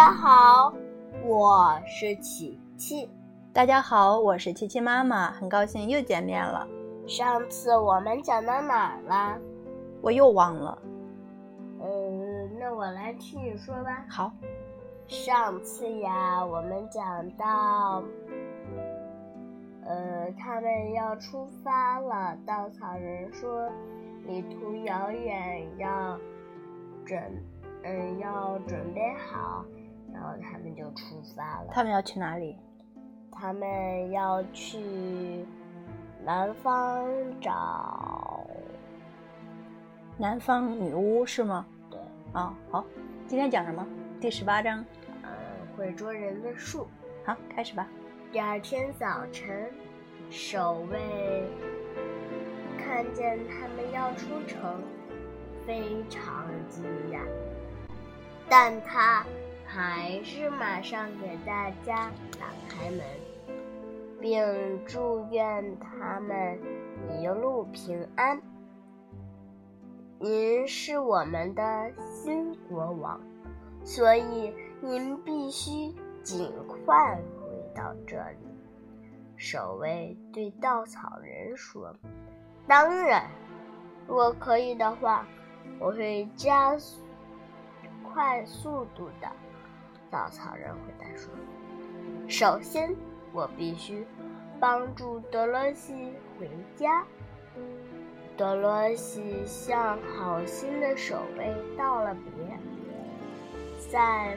家好，我是琪琪。大家好，我是琪琪妈妈，很高兴又见面了。上次我们讲到哪儿了？我又忘了。嗯，那我来替你说吧。好。上次呀，我们讲到，呃，他们要出发了。稻草人说：“旅途遥远，要准，嗯，要准备好。”然后他们就出发了。他们要去哪里？他们要去南方找南方女巫，是吗？对。啊，好。今天讲什么？第十八章。嗯会捉人的树，好，开始吧。第二天早晨，守卫看见他们要出城，非常惊讶，但他还是马上给大家打开门，并祝愿他们一路平安。您是我们的新国王，所以。您必须尽快回到这里。”守卫对稻草人说。“当然，如果可以的话，我会加快速度的。”稻草人回答说。“首先，我必须帮助德罗西回家。”德罗西向好心的守卫道了别，在。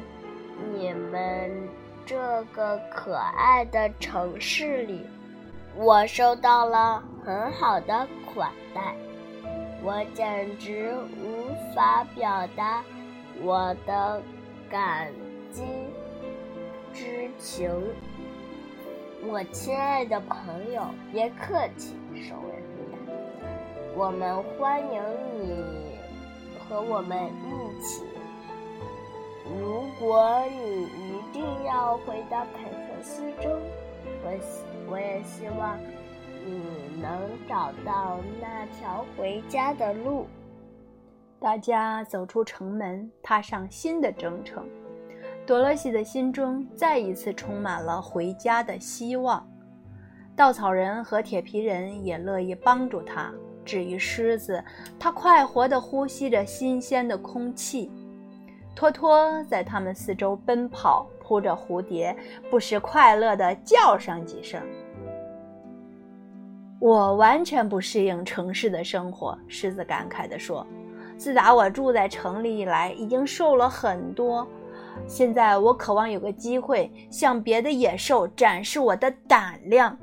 你们这个可爱的城市里，我受到了很好的款待，我简直无法表达我的感激之情。我亲爱的朋友，别客气，守卫回答。我们欢迎你和我们一起。如果你一定要回到凯特斯州，我希我也希望你能找到那条回家的路。大家走出城门，踏上新的征程。多萝西的心中再一次充满了回家的希望。稻草人和铁皮人也乐意帮助他。至于狮子，它快活地呼吸着新鲜的空气。托托在他们四周奔跑，扑着蝴蝶，不时快乐地叫上几声。我完全不适应城市的生活，狮子感慨地说：“自打我住在城里以来，已经瘦了很多。现在我渴望有个机会向别的野兽展示我的胆量。”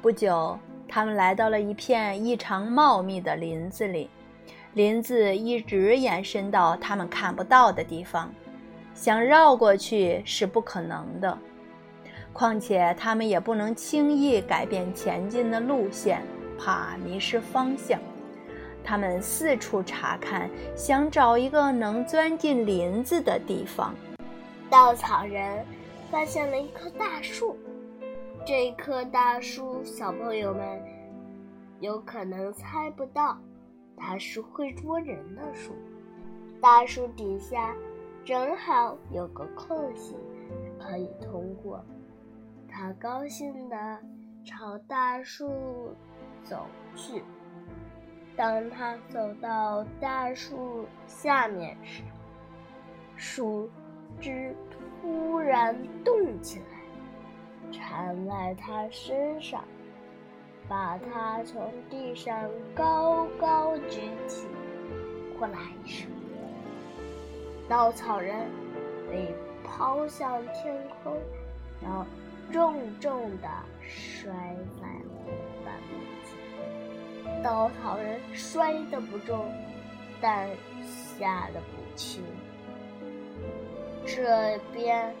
不久，他们来到了一片异常茂密的林子里。林子一直延伸到他们看不到的地方，想绕过去是不可能的。况且他们也不能轻易改变前进的路线，怕迷失方向。他们四处查看，想找一个能钻进林子的地方。稻草人发现了一棵大树，这棵大树，小朋友们有可能猜不到。它是会捉人的树，大树底下正好有个空隙，可以通过。他高兴地朝大树走去。当他走到大树下面时，树枝突然动起来，缠在他身上。把他从地上高高举起，呼啦一声，稻草人被抛向天空，然后重重地摔在伙伴面前。稻草人摔得不重，但吓得不轻。这边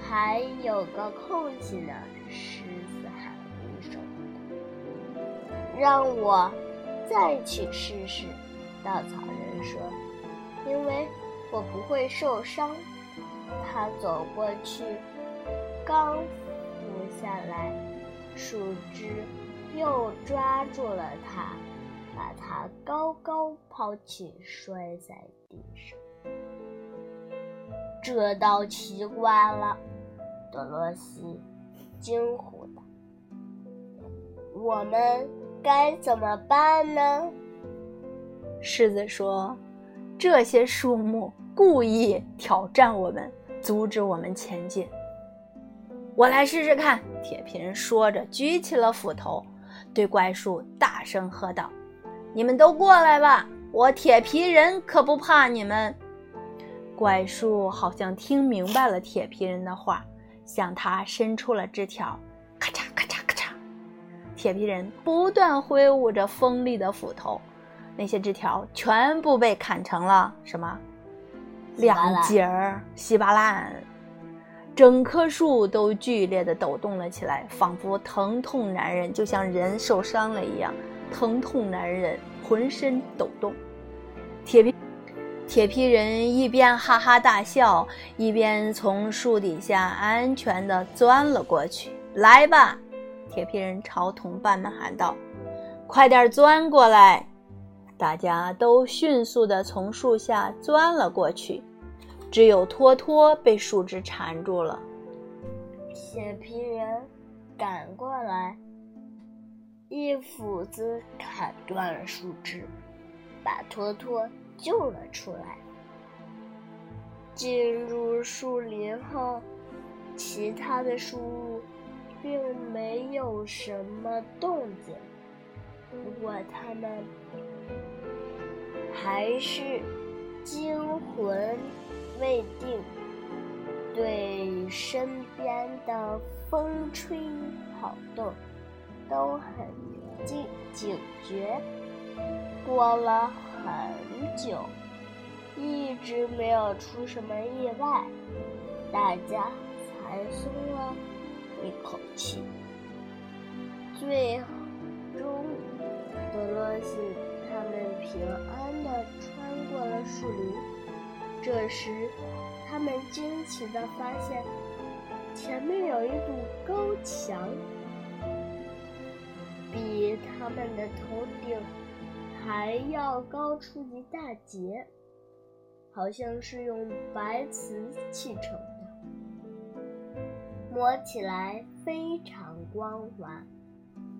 还有个空隙呢。狮子喊了一声让我再去试试，稻草人说：“因为我不会受伤。”他走过去，刚俯下来，树枝又抓住了他，把他高高抛起，摔在地上。这倒奇怪了，多罗西惊呼道：“我们该怎么办呢？”狮子说：“这些树木故意挑战我们，阻止我们前进。”我来试试看。铁皮人说着，举起了斧头，对怪树大声喝道：“你们都过来吧，我铁皮人可不怕你们。”怪树好像听明白了铁皮人的话，向他伸出了枝条，咔嚓咔嚓咔嚓。铁皮人不断挥舞着锋利的斧头，那些枝条全部被砍成了什么？两截儿，稀巴烂。整棵树都剧烈地抖动了起来，仿佛疼痛难忍，就像人受伤了一样，疼痛难忍，浑身抖动。铁皮铁皮人一边哈哈大笑，一边从树底下安全地钻了过去。来吧，铁皮人朝同伴们喊道：“快点钻过来！”大家都迅速地从树下钻了过去。只有托托被树枝缠住了。铁皮人赶过来，一斧子砍断了树枝，把托托救了出来。进入树林后，其他的树木并没有什么动静，不过它们还是惊魂。未定，对身边的风吹草动都很警警觉。过了很久，一直没有出什么意外，大家才松了一口气。最终，德罗西他们平安地穿过了树林。这时，他们惊奇地发现，前面有一堵高墙，比他们的头顶还要高出一大截，好像是用白瓷砌成的，摸起来非常光滑。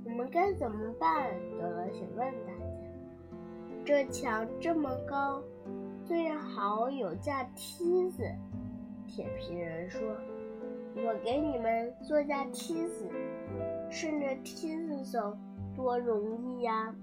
我们该怎么办？德罗西问大家。这墙这么高。最好有架梯子，铁皮人说：“我给你们做架梯子，顺着梯子走，多容易呀！”